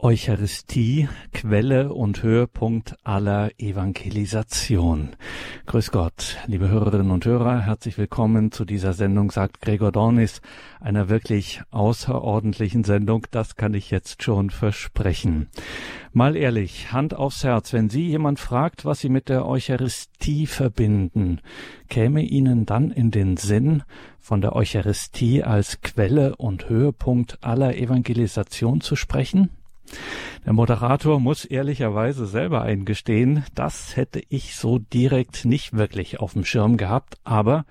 Eucharistie, Quelle und Höhepunkt aller Evangelisation. Grüß Gott, liebe Hörerinnen und Hörer, herzlich willkommen zu dieser Sendung, sagt Gregor Dornis, einer wirklich außerordentlichen Sendung, das kann ich jetzt schon versprechen. Mal ehrlich, Hand aufs Herz, wenn Sie jemand fragt, was Sie mit der Eucharistie verbinden, käme Ihnen dann in den Sinn, von der Eucharistie als Quelle und Höhepunkt aller Evangelisation zu sprechen? Der Moderator muss ehrlicherweise selber eingestehen, das hätte ich so direkt nicht wirklich auf dem Schirm gehabt, aber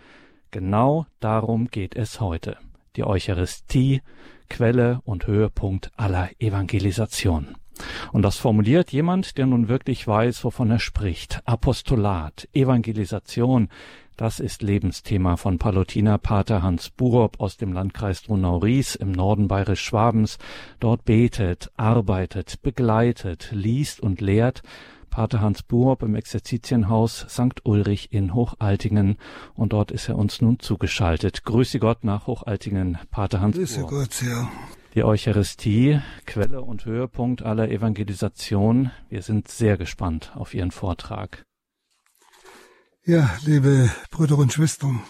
genau darum geht es heute. Die Eucharistie, Quelle und Höhepunkt aller Evangelisation. Und das formuliert jemand, der nun wirklich weiß, wovon er spricht. Apostolat, Evangelisation, das ist Lebensthema von Palutiner Pater Hans Burob aus dem Landkreis Donau-Ries im Norden Bayerisch-Schwabens. Dort betet, arbeitet, begleitet, liest und lehrt Pater Hans Burob im Exerzitienhaus St. Ulrich in Hochaltingen und dort ist er uns nun zugeschaltet. Grüße Gott nach Hochaltingen, Pater Hans Grüße Burob. Gott, ja. Die Eucharistie, Quelle und Höhepunkt aller Evangelisation. Wir sind sehr gespannt auf Ihren Vortrag. Ja, liebe Brüder und Schwestern,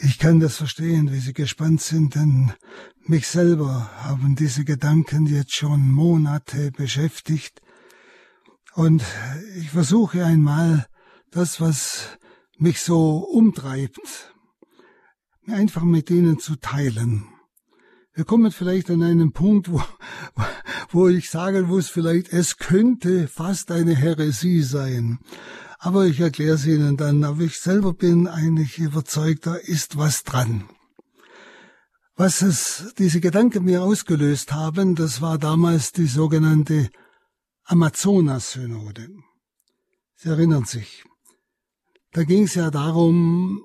ich kann das verstehen, wie Sie gespannt sind, denn mich selber haben diese Gedanken jetzt schon Monate beschäftigt. Und ich versuche einmal das, was mich so umtreibt, einfach mit Ihnen zu teilen. Wir kommen vielleicht an einen Punkt, wo, wo ich sagen muss, vielleicht es könnte fast eine Häresie sein. Aber ich erkläre es Ihnen dann. Aber ich selber bin eigentlich überzeugt, da ist was dran. Was es, diese Gedanken mir ausgelöst haben, das war damals die sogenannte Amazonas-Synode. Sie erinnern sich. Da ging es ja darum,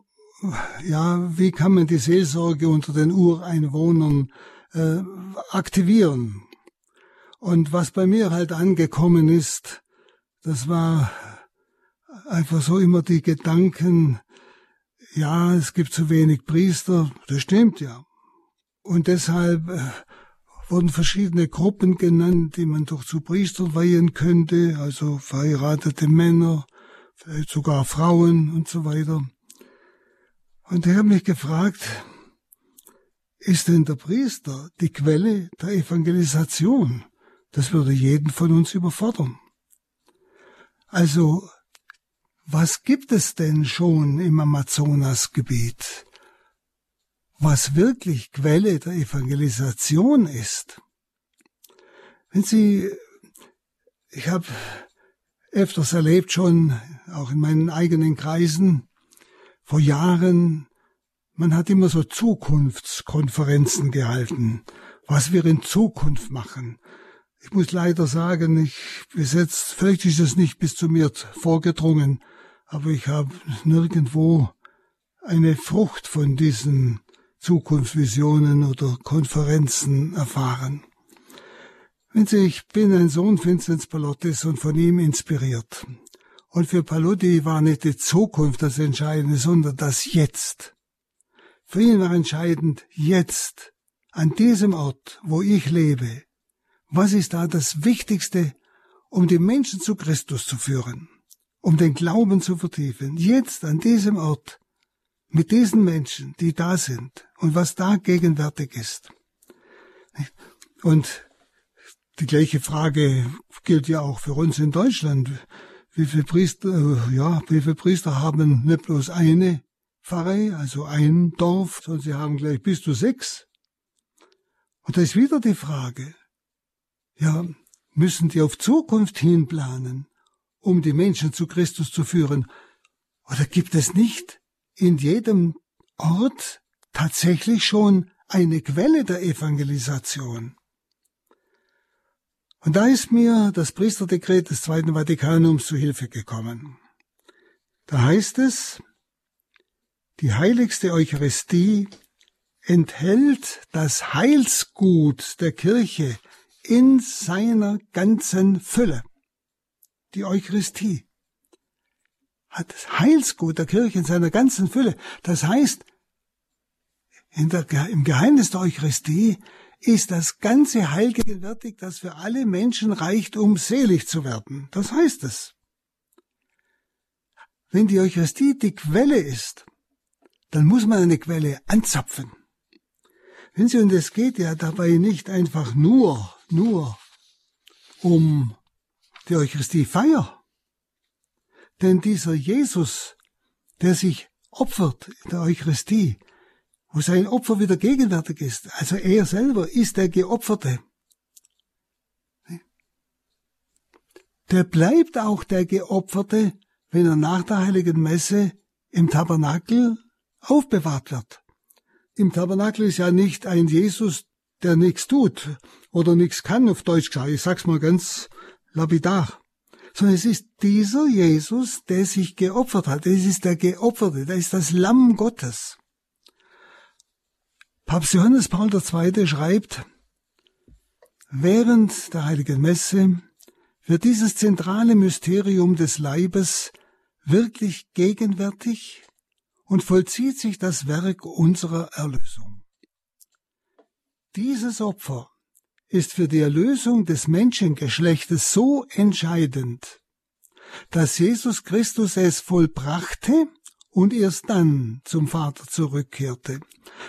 ja, wie kann man die Seelsorge unter den Ureinwohnern äh, aktivieren? Und was bei mir halt angekommen ist, das war einfach so immer die Gedanken, ja, es gibt zu wenig Priester, das stimmt ja. Und deshalb äh, wurden verschiedene Gruppen genannt, die man doch zu Priestern weihen könnte, also verheiratete Männer, vielleicht sogar Frauen und so weiter. Und ich habe mich gefragt, ist denn der Priester die Quelle der Evangelisation? Das würde jeden von uns überfordern. Also was gibt es denn schon im Amazonasgebiet, was wirklich Quelle der Evangelisation ist? Wenn Sie, ich habe öfters erlebt schon, auch in meinen eigenen Kreisen, vor Jahren, man hat immer so Zukunftskonferenzen gehalten, was wir in Zukunft machen. Ich muss leider sagen, ich bis jetzt, vielleicht ist es nicht bis zu mir vorgedrungen, aber ich habe nirgendwo eine Frucht von diesen Zukunftsvisionen oder Konferenzen erfahren. Wenn Sie, ich bin ein Sohn Vinzenz Palottis und von ihm inspiriert. Und für Palotti war nicht die Zukunft das Entscheidende, sondern das Jetzt. Für ihn war entscheidend jetzt, an diesem Ort, wo ich lebe. Was ist da das Wichtigste, um die Menschen zu Christus zu führen? Um den Glauben zu vertiefen, jetzt an diesem Ort, mit diesen Menschen, die da sind und was da gegenwärtig ist. Und die gleiche Frage gilt ja auch für uns in Deutschland. Wie viele Priester, ja, wie viele Priester haben nicht bloß eine Pfarrei, also ein Dorf, sondern sie haben gleich bis zu sechs. Und da ist wieder die Frage, ja, müssen die auf Zukunft hin planen? Um die Menschen zu Christus zu führen? Oder gibt es nicht in jedem Ort tatsächlich schon eine Quelle der Evangelisation? Und da ist mir das Priesterdekret des Zweiten Vatikanums zu Hilfe gekommen. Da heißt es, die heiligste Eucharistie enthält das Heilsgut der Kirche in seiner ganzen Fülle die Eucharistie, hat das Heilsgut der Kirche in seiner ganzen Fülle. Das heißt, der, im Geheimnis der Eucharistie ist das ganze Heil gegenwärtig, das für alle Menschen reicht, um selig zu werden. Das heißt es. Wenn die Eucharistie die Quelle ist, dann muss man eine Quelle anzapfen. Wenn Sie, und es geht ja dabei nicht einfach nur, nur um die Eucharistiefeier. Denn dieser Jesus, der sich opfert in der Eucharistie, wo sein Opfer wieder gegenwärtig ist, also er selber ist der Geopferte, der bleibt auch der Geopferte, wenn er nach der heiligen Messe im Tabernakel aufbewahrt wird. Im Tabernakel ist ja nicht ein Jesus, der nichts tut oder nichts kann, auf Deutsch gesagt. Ich sag's mal ganz lapidar. Sondern es ist dieser Jesus, der sich geopfert hat. Es ist der Geopferte, der ist das Lamm Gottes. Papst Johannes Paul II. schreibt, während der heiligen Messe wird dieses zentrale Mysterium des Leibes wirklich gegenwärtig und vollzieht sich das Werk unserer Erlösung. Dieses Opfer ist für die Erlösung des Menschengeschlechtes so entscheidend, dass Jesus Christus es vollbrachte und erst dann zum Vater zurückkehrte,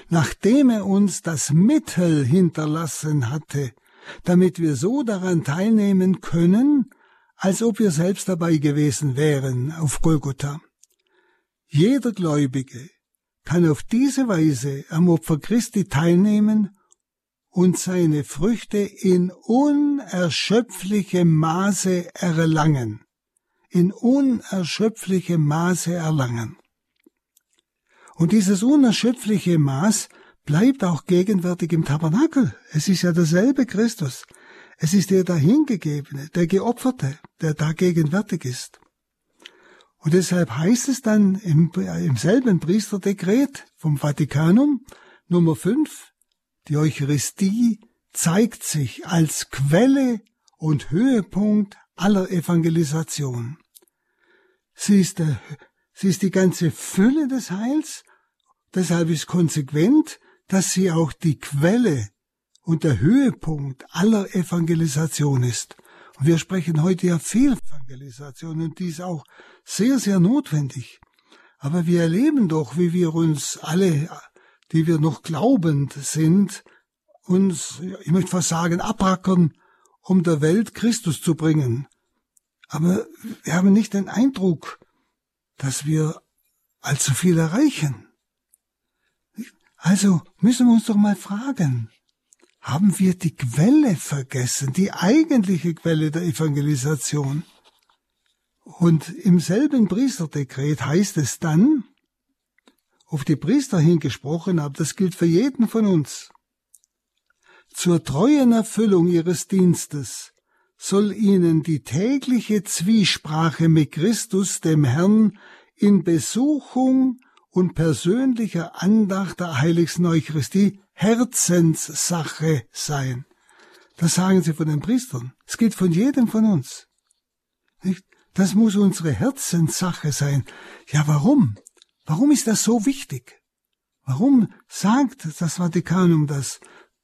nachdem er uns das Mittel hinterlassen hatte, damit wir so daran teilnehmen können, als ob wir selbst dabei gewesen wären auf Golgotha. Jeder Gläubige kann auf diese Weise am Opfer Christi teilnehmen und seine Früchte in unerschöpflichem Maße erlangen. In unerschöpflichem Maße erlangen. Und dieses unerschöpfliche Maß bleibt auch gegenwärtig im Tabernakel. Es ist ja derselbe Christus. Es ist der Dahingegebene, der Geopferte, der da gegenwärtig ist. Und deshalb heißt es dann im, im selben Priesterdekret vom Vatikanum Nummer 5, die Eucharistie zeigt sich als Quelle und Höhepunkt aller Evangelisation. Sie ist, der, sie ist die ganze Fülle des Heils, deshalb ist konsequent, dass sie auch die Quelle und der Höhepunkt aller Evangelisation ist. Und wir sprechen heute ja viel Evangelisation und die ist auch sehr, sehr notwendig. Aber wir erleben doch, wie wir uns alle, die wir noch glaubend sind, uns, ich möchte fast sagen, abrackern, um der Welt Christus zu bringen. Aber wir haben nicht den Eindruck, dass wir allzu viel erreichen. Also müssen wir uns doch mal fragen, haben wir die Quelle vergessen, die eigentliche Quelle der Evangelisation. Und im selben Priesterdekret heißt es dann, auf die Priester hingesprochen, aber das gilt für jeden von uns. Zur treuen Erfüllung ihres Dienstes soll ihnen die tägliche Zwiesprache mit Christus, dem Herrn, in Besuchung und persönlicher Andacht der heiligsten Eucharistie Herzenssache sein. Das sagen sie von den Priestern. Es geht von jedem von uns. Nicht? Das muss unsere Herzenssache sein. Ja, warum? Warum ist das so wichtig? Warum sagt das Vatikanum das?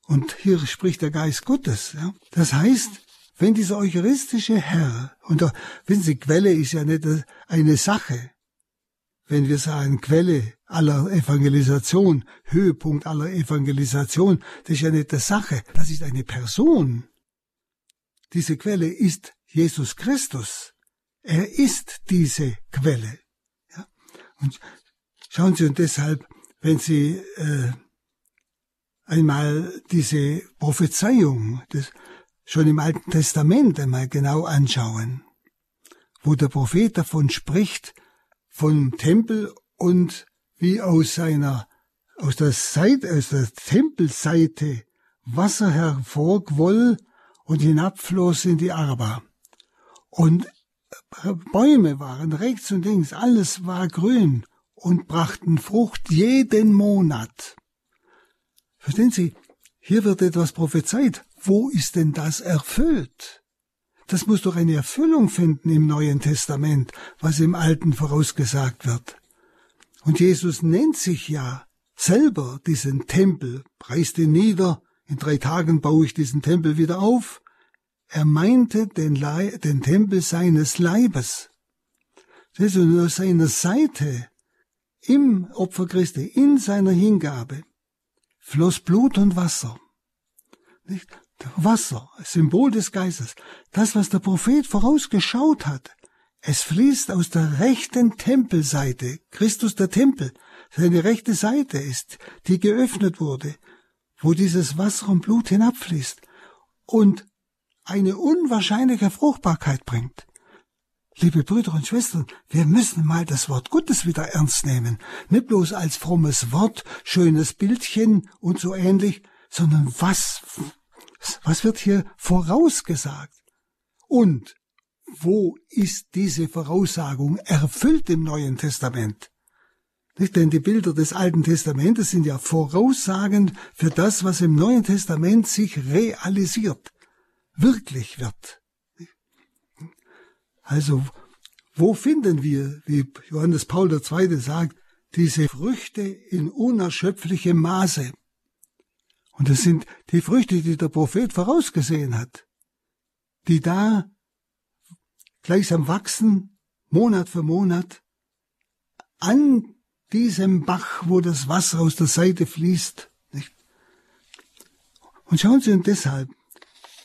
Und hier spricht der Geist Gottes. Ja? Das heißt, wenn dieser eucharistische Herr, und da, wissen Sie, Quelle ist ja nicht eine Sache, wenn wir sagen Quelle aller Evangelisation, Höhepunkt aller Evangelisation, das ist ja nicht die Sache, das ist eine Person. Diese Quelle ist Jesus Christus. Er ist diese Quelle. Ja? Und schauen Sie, und deshalb, wenn Sie äh, einmal diese Prophezeiung des, schon im Alten Testament einmal genau anschauen, wo der Prophet davon spricht, vom Tempel und wie aus seiner, aus der Seite, aus der Tempelseite Wasser hervorquoll und hinabfloss in die Arba. Und Bäume waren rechts und links, alles war grün und brachten Frucht jeden Monat. Verstehen Sie, hier wird etwas prophezeit. Wo ist denn das erfüllt? Das muss doch eine Erfüllung finden im Neuen Testament, was im Alten vorausgesagt wird. Und Jesus nennt sich ja selber diesen Tempel, preist ihn nieder, in drei Tagen baue ich diesen Tempel wieder auf. Er meinte den, Le den Tempel seines Leibes. Das ist nur seiner Seite im Opfer Christi, in seiner Hingabe, floss Blut und Wasser. Nicht? Wasser, Symbol des Geistes. Das, was der Prophet vorausgeschaut hat. Es fließt aus der rechten Tempelseite. Christus der Tempel. Seine rechte Seite ist, die geöffnet wurde, wo dieses Wasser und Blut hinabfließt und eine unwahrscheinliche Fruchtbarkeit bringt. Liebe Brüder und Schwestern, wir müssen mal das Wort Gottes wieder ernst nehmen. Nicht bloß als frommes Wort, schönes Bildchen und so ähnlich, sondern was, was wird hier vorausgesagt? Und wo ist diese Voraussagung erfüllt im Neuen Testament? Nicht? Denn die Bilder des Alten Testamentes sind ja voraussagend für das, was im Neuen Testament sich realisiert, wirklich wird. Also, wo finden wir, wie Johannes Paul II. sagt, diese Früchte in unerschöpflichem Maße? Und das sind die Früchte, die der Prophet vorausgesehen hat, die da gleichsam wachsen, Monat für Monat, an diesem Bach, wo das Wasser aus der Seite fließt. Und schauen Sie, und deshalb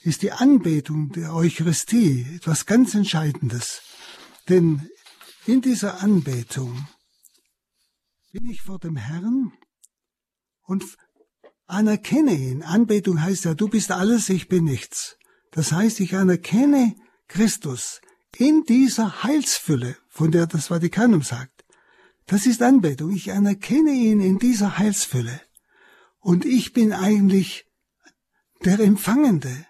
ist die Anbetung der Eucharistie etwas ganz Entscheidendes. Denn in dieser Anbetung bin ich vor dem Herrn und anerkenne ihn. Anbetung heißt ja, du bist alles, ich bin nichts. Das heißt, ich anerkenne Christus in dieser Heilsfülle, von der das Vatikanum sagt. Das ist Anbetung. Ich anerkenne ihn in dieser Heilsfülle. Und ich bin eigentlich der Empfangende.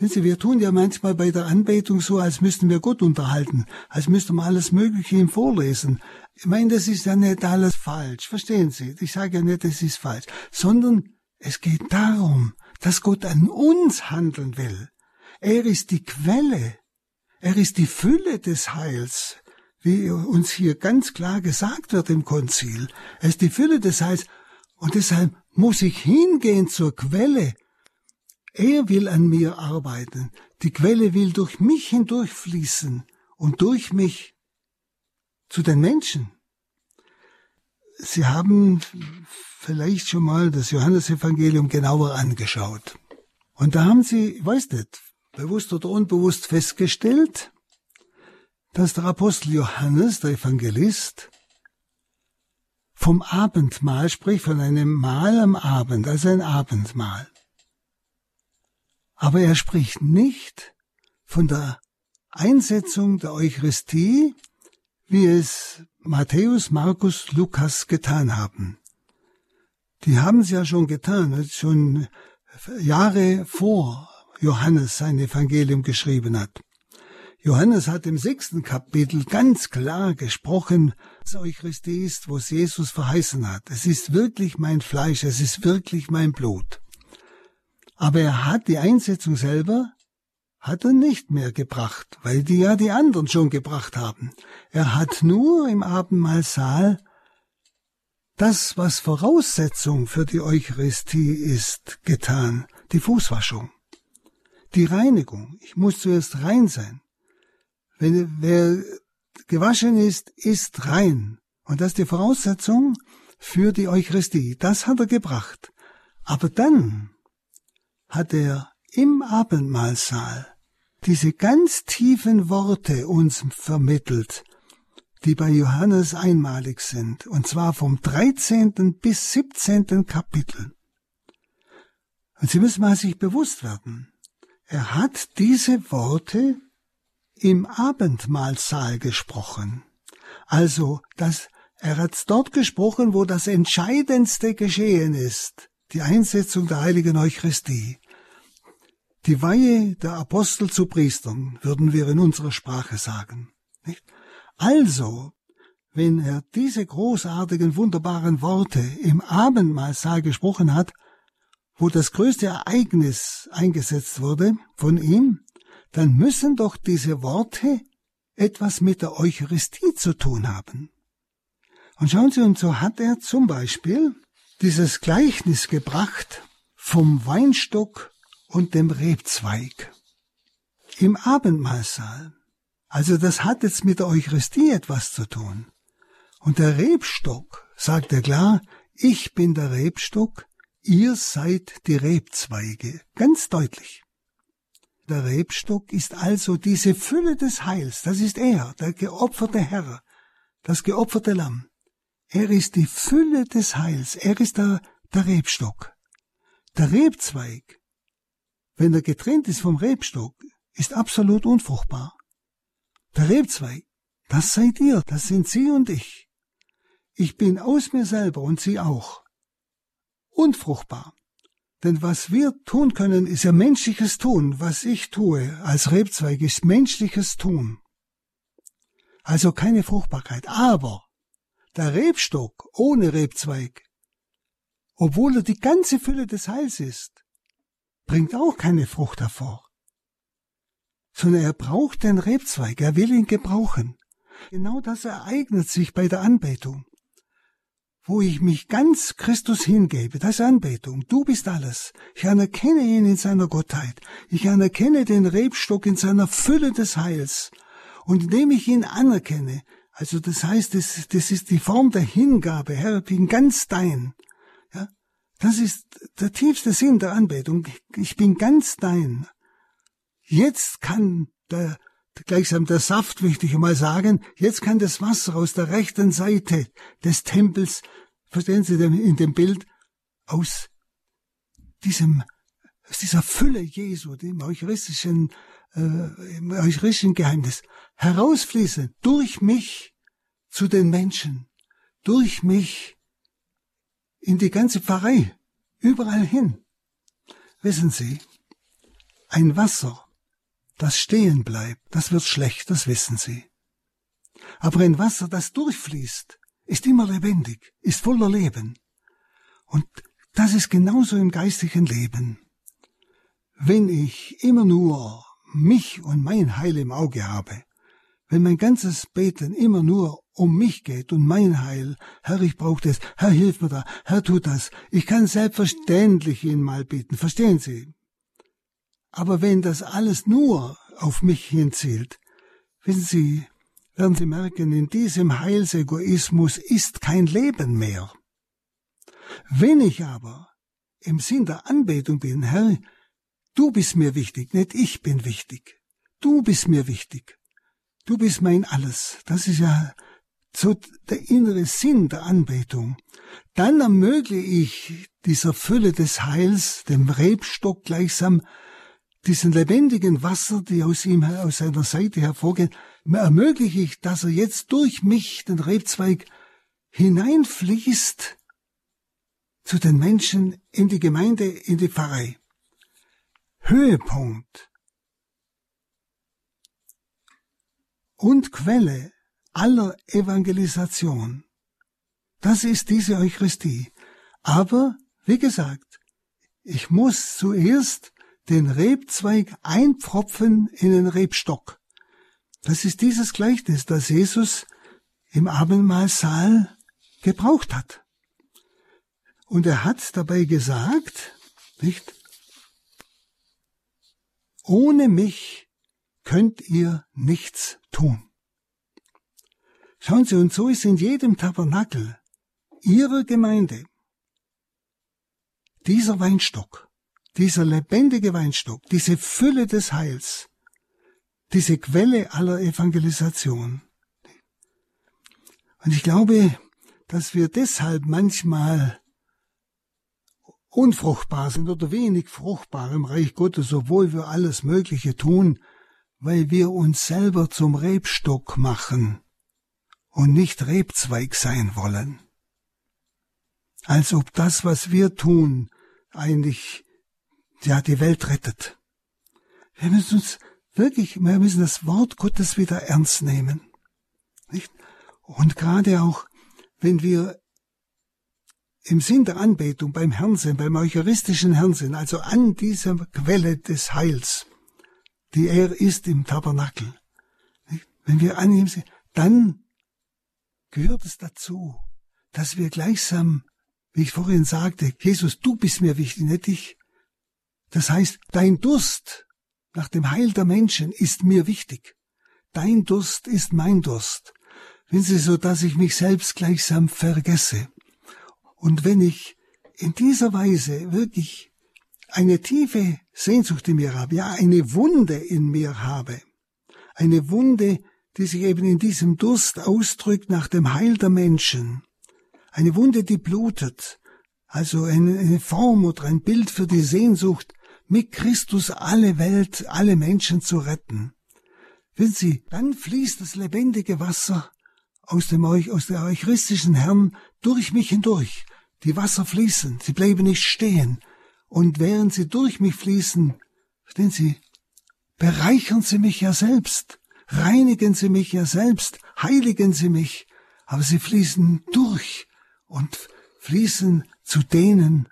Wissen Sie, wir tun ja manchmal bei der Anbetung so, als müssten wir Gott unterhalten, als müssten wir alles Mögliche ihm vorlesen. Ich meine, das ist ja nicht alles falsch, verstehen Sie? Ich sage ja nicht, es ist falsch, sondern es geht darum, dass Gott an uns handeln will. Er ist die Quelle, er ist die Fülle des Heils, wie uns hier ganz klar gesagt wird im Konzil. Er ist die Fülle des Heils und deshalb muss ich hingehen zur Quelle er will an mir arbeiten. Die Quelle will durch mich hindurchfließen und durch mich zu den Menschen. Sie haben vielleicht schon mal das Johannesevangelium genauer angeschaut. Und da haben Sie, ich weiß nicht, bewusst oder unbewusst festgestellt, dass der Apostel Johannes, der Evangelist, vom Abendmahl spricht, von einem Mahl am Abend, also ein Abendmahl. Aber er spricht nicht von der Einsetzung der Eucharistie, wie es Matthäus, Markus, Lukas getan haben. Die haben es ja schon getan, schon Jahre vor Johannes sein Evangelium geschrieben hat. Johannes hat im sechsten Kapitel ganz klar gesprochen, was Eucharistie ist, wo es Jesus verheißen hat. Es ist wirklich mein Fleisch, es ist wirklich mein Blut. Aber er hat die Einsetzung selber hat er nicht mehr gebracht, weil die ja die anderen schon gebracht haben. Er hat nur im Abendmahlsaal das, was Voraussetzung für die Eucharistie ist, getan, die Fußwaschung, die Reinigung. Ich muss zuerst rein sein. Wenn wer gewaschen ist, ist rein. Und das ist die Voraussetzung für die Eucharistie. Das hat er gebracht. Aber dann hat er im Abendmahlsaal diese ganz tiefen Worte uns vermittelt, die bei Johannes einmalig sind, und zwar vom 13. bis 17. Kapitel. Und Sie müssen mal sich bewusst werden, er hat diese Worte im Abendmahlsaal gesprochen. Also, dass er hat dort gesprochen, wo das Entscheidendste geschehen ist, die Einsetzung der heiligen Eucharistie. Die Weihe der Apostel zu Priestern, würden wir in unserer Sprache sagen. Nicht? Also, wenn er diese großartigen, wunderbaren Worte im Abendmahlsaal gesprochen hat, wo das größte Ereignis eingesetzt wurde von ihm, dann müssen doch diese Worte etwas mit der Eucharistie zu tun haben. Und schauen Sie, und so hat er zum Beispiel dieses Gleichnis gebracht vom Weinstock und dem Rebzweig. Im Abendmahlsaal. Also das hat jetzt mit der Eucharistie etwas zu tun. Und der Rebstock sagt er klar, ich bin der Rebstock, ihr seid die Rebzweige. Ganz deutlich. Der Rebstock ist also diese Fülle des Heils, das ist er, der geopferte Herr, das geopferte Lamm. Er ist die Fülle des Heils, er ist der, der Rebstock. Der Rebzweig, wenn er getrennt ist vom Rebstock, ist absolut unfruchtbar. Der Rebzweig, das seid ihr, das sind Sie und ich. Ich bin aus mir selber und Sie auch. Unfruchtbar. Denn was wir tun können, ist ja menschliches Tun. Was ich tue als Rebzweig ist menschliches Tun. Also keine Fruchtbarkeit. Aber der Rebstock ohne Rebzweig, obwohl er die ganze Fülle des Heils ist, bringt auch keine Frucht hervor. Sondern er braucht den Rebzweig, er will ihn gebrauchen. Genau das ereignet sich bei der Anbetung wo ich mich ganz Christus hingebe, das ist Anbetung. Du bist alles. Ich anerkenne ihn in seiner Gottheit. Ich anerkenne den Rebstock in seiner Fülle des Heils. Und indem ich ihn anerkenne, also das heißt, das, das ist die Form der Hingabe, Herr, ich bin ganz dein. Ja, das ist der tiefste Sinn der Anbetung. Ich bin ganz dein. Jetzt kann der gleichsam der Saft, möchte ich mal sagen, jetzt kann das Wasser aus der rechten Seite des Tempels, verstehen Sie in dem Bild, aus diesem, aus dieser Fülle Jesu, dem eucharistischen, äh, im eucharistischen Geheimnis, herausfließen, durch mich zu den Menschen, durch mich in die ganze Pfarrei, überall hin. Wissen Sie, ein Wasser, das stehen bleibt, das wird schlecht, das wissen Sie. Aber ein Wasser, das durchfließt, ist immer lebendig, ist voller Leben. Und das ist genauso im geistigen Leben. Wenn ich immer nur mich und mein Heil im Auge habe, wenn mein ganzes Beten immer nur um mich geht und mein Heil, Herr, ich brauche das, Herr, hilf mir da, Herr, tut das, ich kann selbstverständlich ihn mal beten, verstehen Sie? Aber wenn das alles nur auf mich hinzielt, wissen Sie, werden Sie merken, in diesem Heilsegoismus ist kein Leben mehr. Wenn ich aber im Sinn der Anbetung bin, Herr, du bist mir wichtig, nicht ich bin wichtig. Du bist mir wichtig. Du bist mein Alles. Das ist ja so der innere Sinn der Anbetung. Dann ermögliche ich dieser Fülle des Heils, dem Rebstock gleichsam, diesen lebendigen Wasser, die aus ihm, aus seiner Seite hervorgehen, ermögliche ich, dass er jetzt durch mich, den Rebzweig, hineinfließt zu den Menschen in die Gemeinde, in die Pfarrei. Höhepunkt und Quelle aller Evangelisation. Das ist diese Eucharistie. Aber, wie gesagt, ich muss zuerst den Rebzweig einpfropfen in den Rebstock. Das ist dieses Gleichnis, das Jesus im Abendmahlsaal gebraucht hat. Und er hat dabei gesagt, nicht, ohne mich könnt ihr nichts tun. Schauen Sie, und so ist in jedem Tabernakel Ihrer Gemeinde dieser Weinstock dieser lebendige Weinstock, diese Fülle des Heils, diese Quelle aller Evangelisation. Und ich glaube, dass wir deshalb manchmal unfruchtbar sind oder wenig fruchtbar im Reich Gottes, obwohl wir alles Mögliche tun, weil wir uns selber zum Rebstock machen und nicht Rebzweig sein wollen. Als ob das, was wir tun, eigentlich ja die Welt rettet. Wir müssen uns wirklich, wir müssen das Wort Gottes wieder ernst nehmen. Nicht? Und gerade auch, wenn wir im Sinn der Anbetung beim Herrn sind, beim eucharistischen Herrn sind, also an dieser Quelle des Heils, die er ist im Tabernakel, wenn wir an ihm sind, dann gehört es dazu, dass wir gleichsam, wie ich vorhin sagte, Jesus, du bist mir wichtig, nicht ich, Das heißt, dein Durst nach dem Heil der Menschen ist mir wichtig. Dein Durst ist mein Durst. Wenn Sie so, dass ich mich selbst gleichsam vergesse. Und wenn ich in dieser Weise wirklich eine tiefe Sehnsucht in mir habe, ja, eine Wunde in mir habe, eine Wunde, die sich eben in diesem Durst ausdrückt nach dem Heil der Menschen, eine Wunde, die blutet, also eine Form oder ein Bild für die Sehnsucht, mit Christus alle Welt, alle Menschen zu retten. Wenn Sie, dann fließt das lebendige Wasser aus dem aus der eucharistischen Herrn durch mich hindurch. Die Wasser fließen, sie bleiben nicht stehen. Und während sie durch mich fließen, verstehen Sie, bereichern sie mich ja selbst, reinigen sie mich ja selbst, heiligen sie mich, aber sie fließen durch und fließen zu denen,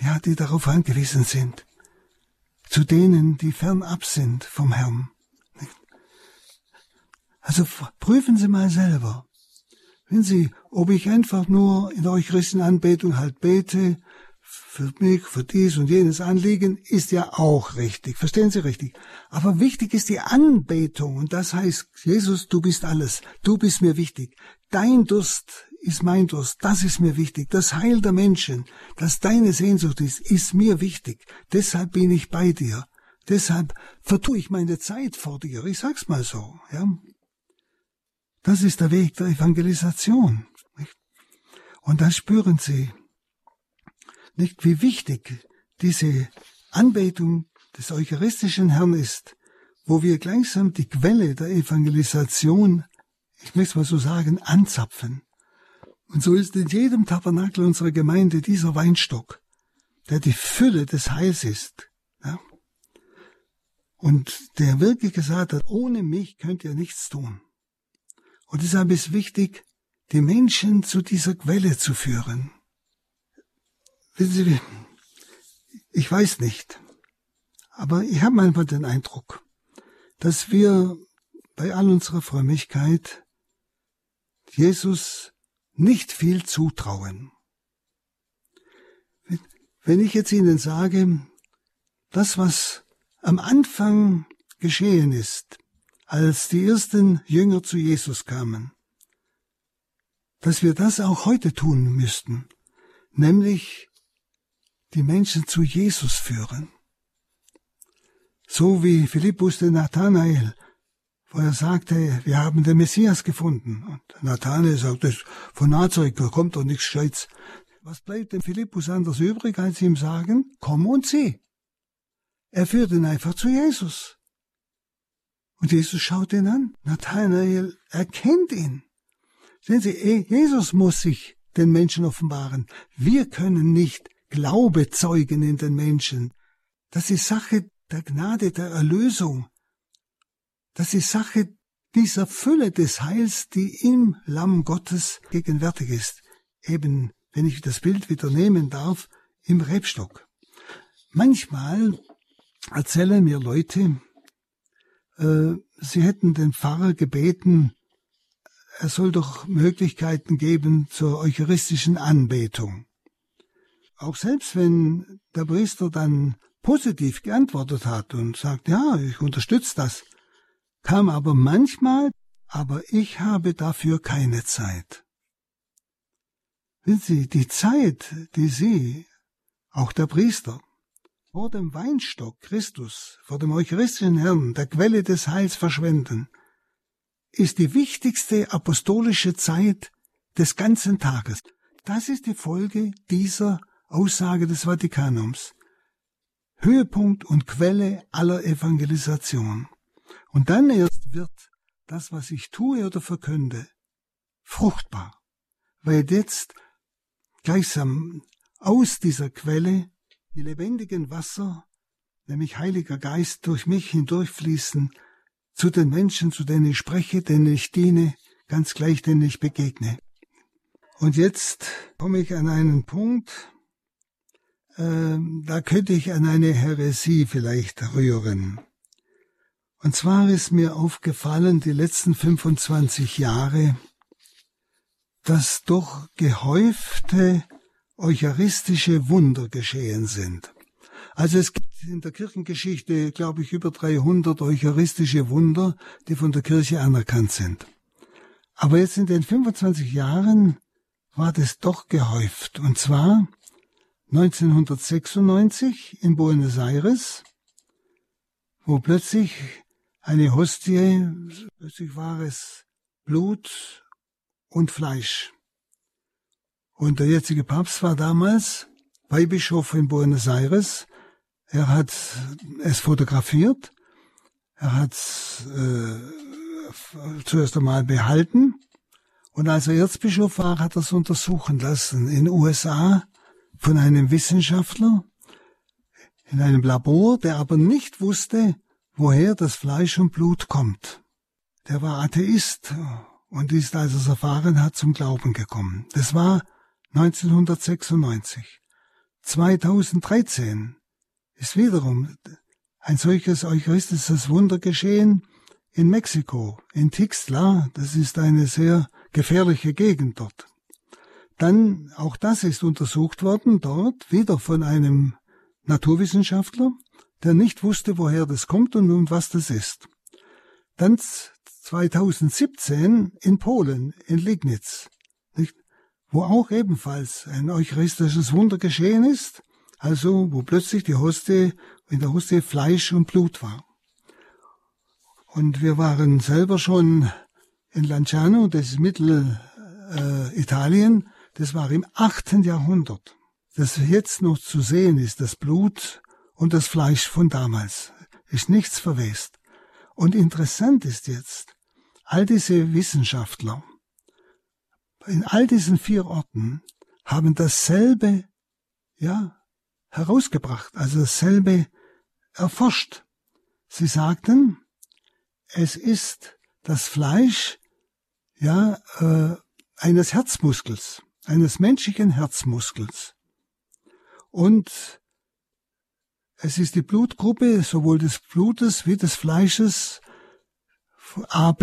ja, die darauf angewiesen sind zu denen, die fernab sind vom Herrn. Also prüfen Sie mal selber. Wenn Sie, ob ich einfach nur in der eucharistischen Anbetung halt bete, für mich, für dies und jenes Anliegen, ist ja auch richtig. Verstehen Sie richtig? Aber wichtig ist die Anbetung. Und das heißt, Jesus, du bist alles. Du bist mir wichtig. Dein Durst ist mein Durst, das ist mir wichtig. Das Heil der Menschen, das deine Sehnsucht ist, ist mir wichtig. Deshalb bin ich bei dir. Deshalb vertue ich meine Zeit vor dir. Ich sag's mal so, ja. Das ist der Weg der Evangelisation. Und da spüren Sie, nicht wie wichtig diese Anbetung des eucharistischen Herrn ist, wo wir gleichsam die Quelle der Evangelisation, ich möchte mal so sagen, anzapfen. Und so ist in jedem Tabernakel unserer Gemeinde dieser Weinstock, der die Fülle des Heils ist. Ja? Und der wirklich gesagt hat, ohne mich könnt ihr nichts tun. Und deshalb ist wichtig, die Menschen zu dieser Quelle zu führen. Wissen Sie, ich weiß nicht, aber ich habe manchmal den Eindruck, dass wir bei all unserer Frömmigkeit Jesus nicht viel zutrauen. Wenn ich jetzt Ihnen sage, das, was am Anfang geschehen ist, als die ersten Jünger zu Jesus kamen, dass wir das auch heute tun müssten, nämlich die Menschen zu Jesus führen. So wie Philippus den Nathanael wo er sagte, wir haben den Messias gefunden. Und Nathanael sagte, von Nazareth kommt doch nichts Gescheites. Was bleibt dem Philippus anders übrig, als ihm sagen, komm und sieh. Er führt ihn einfach zu Jesus. Und Jesus schaut ihn an. Nathanael erkennt ihn. Sehen Sie, eh, Jesus muss sich den Menschen offenbaren. Wir können nicht Glaube zeugen in den Menschen. Das ist Sache der Gnade, der Erlösung. Das ist Sache dieser Fülle des Heils, die im Lamm Gottes gegenwärtig ist. Eben, wenn ich das Bild wieder nehmen darf, im Rebstock. Manchmal erzählen mir Leute, äh, sie hätten den Pfarrer gebeten, er soll doch Möglichkeiten geben zur eucharistischen Anbetung. Auch selbst wenn der Priester dann positiv geantwortet hat und sagt, ja, ich unterstütze das, kam aber manchmal, aber ich habe dafür keine Zeit. Wissen Sie, die Zeit, die Sie, auch der Priester, vor dem Weinstock Christus, vor dem eucharistischen Herrn, der Quelle des Heils verschwenden, ist die wichtigste apostolische Zeit des ganzen Tages. Das ist die Folge dieser Aussage des Vatikanums. Höhepunkt und Quelle aller Evangelisation. Und dann erst wird das, was ich tue oder verkünde, fruchtbar, weil jetzt gleichsam aus dieser Quelle die lebendigen Wasser, nämlich Heiliger Geist, durch mich hindurchfließen zu den Menschen, zu denen ich spreche, denen ich diene, ganz gleich, denen ich begegne. Und jetzt komme ich an einen Punkt, äh, da könnte ich an eine Häresie vielleicht rühren. Und zwar ist mir aufgefallen, die letzten 25 Jahre, dass doch gehäufte eucharistische Wunder geschehen sind. Also es gibt in der Kirchengeschichte, glaube ich, über 300 eucharistische Wunder, die von der Kirche anerkannt sind. Aber jetzt in den 25 Jahren war das doch gehäuft. Und zwar 1996 in Buenos Aires, wo plötzlich eine Hostie, plötzlich war es Blut und Fleisch. Und der jetzige Papst war damals Weihbischof in Buenos Aires. Er hat es fotografiert. Er hat es äh, zuerst einmal behalten. Und als er Erzbischof war, hat er es untersuchen lassen in den USA von einem Wissenschaftler in einem Labor, der aber nicht wusste, woher das Fleisch und Blut kommt. Der war Atheist und ist, als er es erfahren hat, zum Glauben gekommen. Das war 1996. 2013 ist wiederum ein solches eucharistisches Wunder geschehen in Mexiko, in Tixla. Das ist eine sehr gefährliche Gegend dort. Dann, auch das ist untersucht worden, dort wieder von einem Naturwissenschaftler, der nicht wusste, woher das kommt und, und was das ist. Dann 2017 in Polen, in Lignitz, nicht? wo auch ebenfalls ein eucharistisches Wunder geschehen ist, also wo plötzlich die Hostie, in der Hostie Fleisch und Blut war. Und wir waren selber schon in Lanciano, das ist Mittelitalien, äh, das war im achten Jahrhundert. Das jetzt noch zu sehen ist, das Blut und das Fleisch von damals, ist nichts verwest. Und interessant ist jetzt, all diese Wissenschaftler, in all diesen vier Orten haben dasselbe, ja, herausgebracht, also dasselbe erforscht. Sie sagten, es ist das Fleisch, ja, äh, eines Herzmuskels, eines menschlichen Herzmuskels. Und es ist die Blutgruppe sowohl des Blutes wie des Fleisches AB,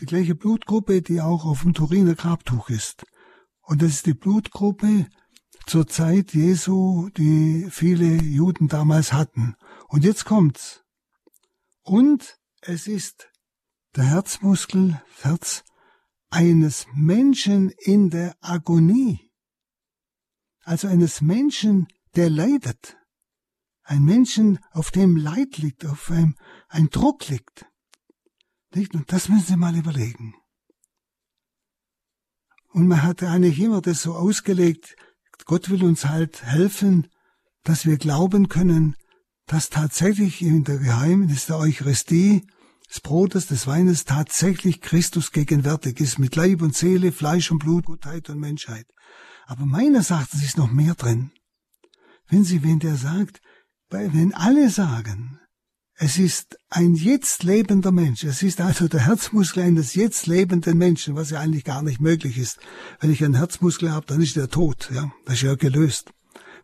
die gleiche Blutgruppe, die auch auf dem Turiner Grabtuch ist. Und das ist die Blutgruppe zur Zeit Jesu, die viele Juden damals hatten. Und jetzt kommt's. Und es ist der Herzmuskel, Herz eines Menschen in der Agonie. Also eines Menschen, der leidet. Ein Menschen, auf dem Leid liegt, auf einem ein Druck liegt. Nicht? Und das müssen Sie mal überlegen. Und man hat eigentlich immer das so ausgelegt, Gott will uns halt helfen, dass wir glauben können, dass tatsächlich in der Geheimnis der Eucharistie, des Brotes, des Weines tatsächlich Christus gegenwärtig ist, mit Leib und Seele, Fleisch und Blut, Gottheit und Menschheit. Aber meines Erachtens ist noch mehr drin. Wenn Sie, wenn der sagt, wenn alle sagen, es ist ein jetzt lebender Mensch. Es ist also der Herzmuskel eines jetzt lebenden Menschen, was ja eigentlich gar nicht möglich ist. Wenn ich einen Herzmuskel habe, dann ist der tot. Ja, das ist ja gelöst.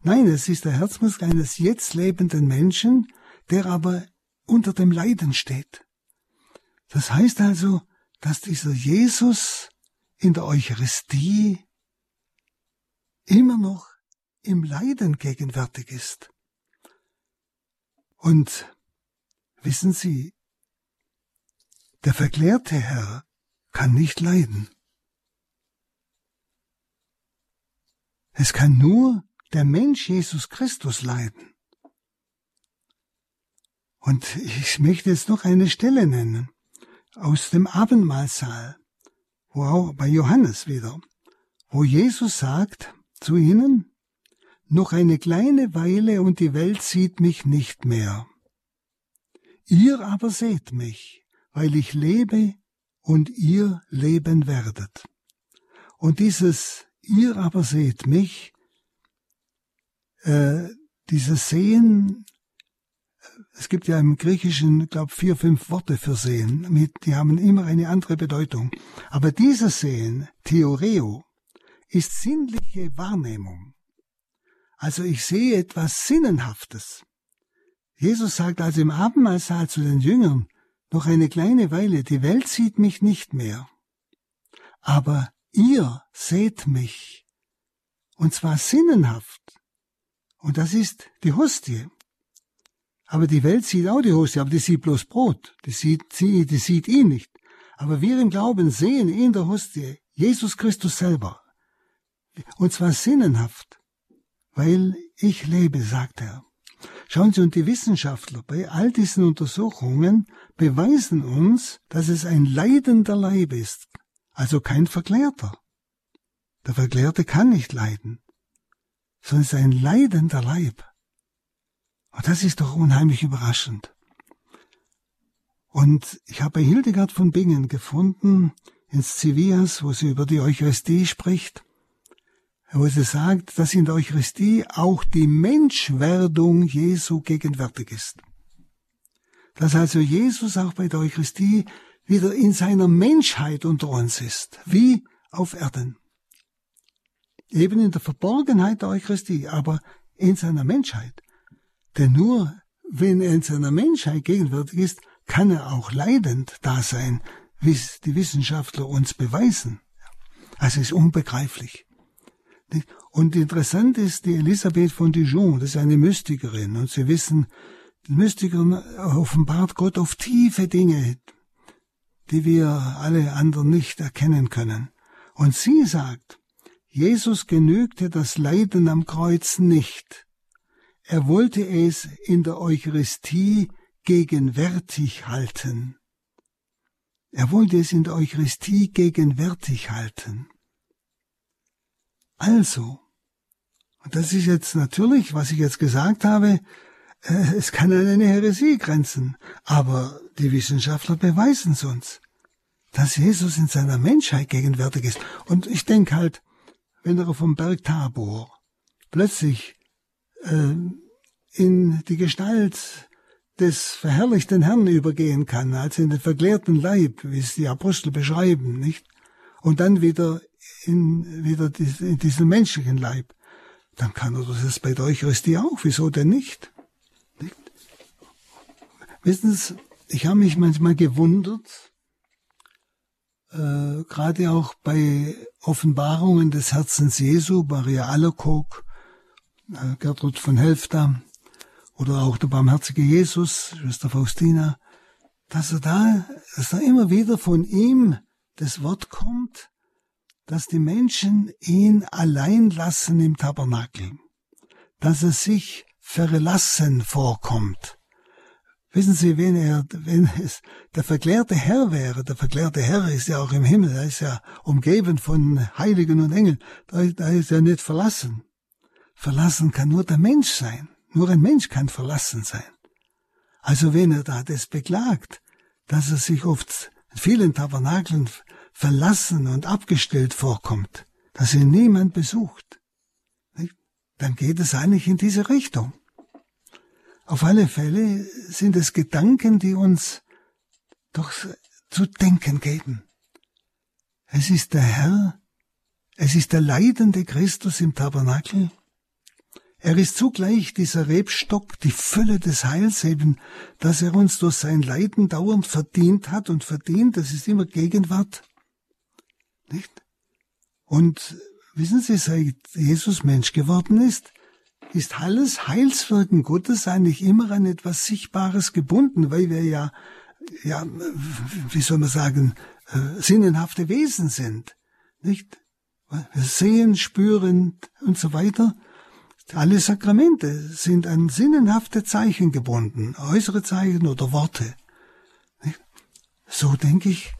Nein, es ist der Herzmuskel eines jetzt lebenden Menschen, der aber unter dem Leiden steht. Das heißt also, dass dieser Jesus in der Eucharistie immer noch im Leiden gegenwärtig ist. Und Wissen Sie, der verklärte Herr kann nicht leiden. Es kann nur der Mensch Jesus Christus leiden. Und ich möchte jetzt noch eine Stelle nennen aus dem Abendmahlsaal, wo auch bei Johannes wieder, wo Jesus sagt zu ihnen, noch eine kleine Weile und die Welt sieht mich nicht mehr. Ihr aber seht mich, weil ich lebe und ihr leben werdet. Und dieses ihr aber seht mich, äh, dieses Sehen, es gibt ja im Griechischen, glaube vier, fünf Worte für Sehen, die haben immer eine andere Bedeutung. Aber dieses Sehen, Theoreo, ist sinnliche Wahrnehmung. Also ich sehe etwas Sinnenhaftes. Jesus sagt also im Abendmahlsaal zu den Jüngern, noch eine kleine Weile, die Welt sieht mich nicht mehr. Aber ihr seht mich. Und zwar sinnenhaft. Und das ist die Hostie. Aber die Welt sieht auch die Hostie, aber die sieht bloß Brot. Die sieht, sie, die sieht ihn nicht. Aber wir im Glauben sehen in der Hostie Jesus Christus selber. Und zwar sinnenhaft. Weil ich lebe, sagt er. Schauen Sie, und die Wissenschaftler bei all diesen Untersuchungen beweisen uns, dass es ein leidender Leib ist, also kein Verklärter. Der Verklärte kann nicht leiden, sondern es ist ein leidender Leib. Und das ist doch unheimlich überraschend. Und ich habe bei Hildegard von Bingen gefunden, in Civias, wo sie über die Eucharistie spricht, wo sie sagt, dass in der Eucharistie auch die Menschwerdung Jesu gegenwärtig ist. Dass also Jesus auch bei der Eucharistie wieder in seiner Menschheit unter uns ist, wie auf Erden. Eben in der Verborgenheit der Eucharistie, aber in seiner Menschheit. Denn nur wenn er in seiner Menschheit gegenwärtig ist, kann er auch leidend da sein, wie es die Wissenschaftler uns beweisen. Also ist unbegreiflich. Und interessant ist die Elisabeth von Dijon, das ist eine Mystikerin. Und Sie wissen, die Mystikerin offenbart Gott auf tiefe Dinge, die wir alle anderen nicht erkennen können. Und sie sagt, Jesus genügte das Leiden am Kreuz nicht. Er wollte es in der Eucharistie gegenwärtig halten. Er wollte es in der Eucharistie gegenwärtig halten. Also, und das ist jetzt natürlich, was ich jetzt gesagt habe, äh, es kann an eine Heresie grenzen, aber die Wissenschaftler beweisen es uns, dass Jesus in seiner Menschheit gegenwärtig ist. Und ich denke halt, wenn er vom Berg Tabor plötzlich in die Gestalt des verherrlichten Herrn übergehen kann, als in den verklärten Leib, wie es die Apostel beschreiben, nicht? Und dann wieder in, wieder in diesen menschlichen Leib, dann kann er das bei der Eucharistie auch. Wieso denn nicht? nicht? Wissen Sie, ich habe mich manchmal gewundert, äh, gerade auch bei Offenbarungen des Herzens Jesu, Maria Allerkog, äh, Gertrud von Helfta, oder auch der barmherzige Jesus, Schwester Faustina, dass er da, dass da immer wieder von ihm das Wort kommt, dass die Menschen ihn allein lassen im Tabernakel, dass er sich verlassen vorkommt. Wissen Sie, wenn er, wenn es der verklärte Herr wäre, der verklärte Herr ist ja auch im Himmel, er ist ja umgeben von Heiligen und Engeln, da, da ist er nicht verlassen. Verlassen kann nur der Mensch sein. Nur ein Mensch kann verlassen sein. Also wenn er da das beklagt, dass er sich oft in vielen Tabernakeln verlassen und abgestellt vorkommt, dass ihn niemand besucht, dann geht es eigentlich in diese Richtung. Auf alle Fälle sind es Gedanken, die uns doch zu denken geben. Es ist der Herr, es ist der leidende Christus im Tabernakel, er ist zugleich dieser Rebstock, die Fülle des Heils eben, dass er uns durch sein Leiden dauernd verdient hat und verdient, das ist immer Gegenwart. Nicht? Und wissen Sie, seit Jesus Mensch geworden ist, ist alles Heilswirken Gottes eigentlich immer an etwas Sichtbares gebunden, weil wir ja, ja, wie soll man sagen, äh, sinnenhafte Wesen sind. Nicht? Wir sehen, spüren und so weiter. Alle Sakramente sind an sinnenhafte Zeichen gebunden, äußere Zeichen oder Worte. So denke ich,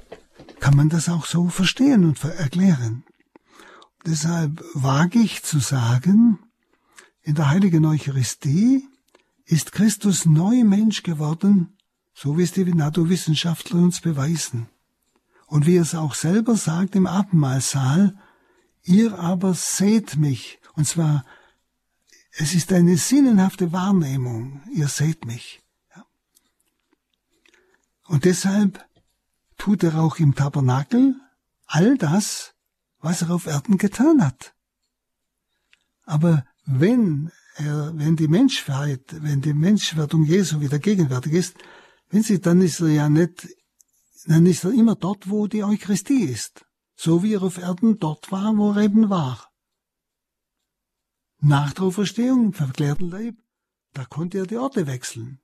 kann man das auch so verstehen und erklären. Deshalb wage ich zu sagen, in der heiligen Eucharistie ist Christus neu Mensch geworden, so wie es die Naturwissenschaftler uns beweisen. Und wie er es auch selber sagt im Abendmahlsaal, ihr aber seht mich, und zwar es ist eine sinnenhafte Wahrnehmung. Ihr seht mich. Und deshalb tut er auch im Tabernakel all das, was er auf Erden getan hat. Aber wenn er, wenn die Menschheit, wenn die Menschwerdung Jesu wieder gegenwärtig ist, wenn sie, dann ist er ja nicht, dann ist er immer dort, wo die Eucharistie ist. So wie er auf Erden dort war, wo er eben war. Nach der Auferstehung, im verklärten Leib, da konnte er die Orte wechseln.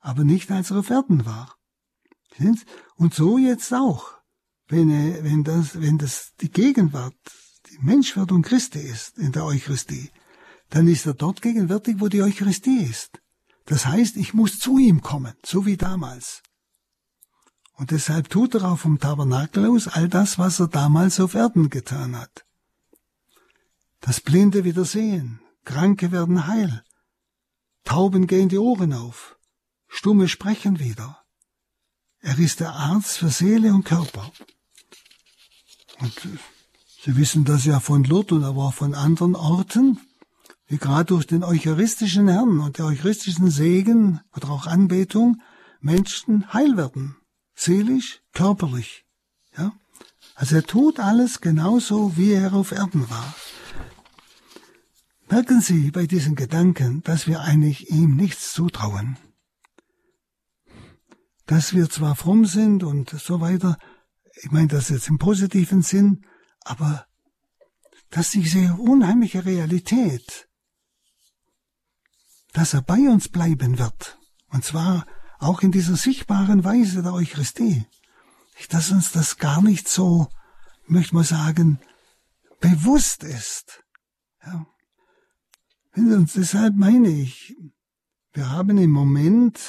Aber nicht, als er auf Erden war. Und so jetzt auch. Wenn, wenn das, wenn das die Gegenwart, die Menschwerdung Christi ist in der Eucharistie, dann ist er dort gegenwärtig, wo die Eucharistie ist. Das heißt, ich muss zu ihm kommen, so wie damals. Und deshalb tut er auch vom Tabernakel aus all das, was er damals auf Erden getan hat. Das Blinde wieder sehen, Kranke werden heil, Tauben gehen die Ohren auf, Stumme sprechen wieder. Er ist der Arzt für Seele und Körper. Und Sie wissen das ja von Lourdes aber auch von anderen Orten, wie gerade durch den eucharistischen Herrn und der eucharistischen Segen oder auch Anbetung Menschen heil werden. Seelisch, körperlich. Ja? Also er tut alles genauso, wie er auf Erden war. Merken Sie bei diesen Gedanken, dass wir eigentlich ihm nichts zutrauen. Dass wir zwar fromm sind und so weiter, ich meine das jetzt im positiven Sinn, aber dass diese unheimliche Realität, dass er bei uns bleiben wird. Und zwar auch in dieser sichtbaren Weise der Eucharistie. Dass uns das gar nicht so, möchte man sagen, bewusst ist. Ja. Und deshalb meine ich, wir haben im Moment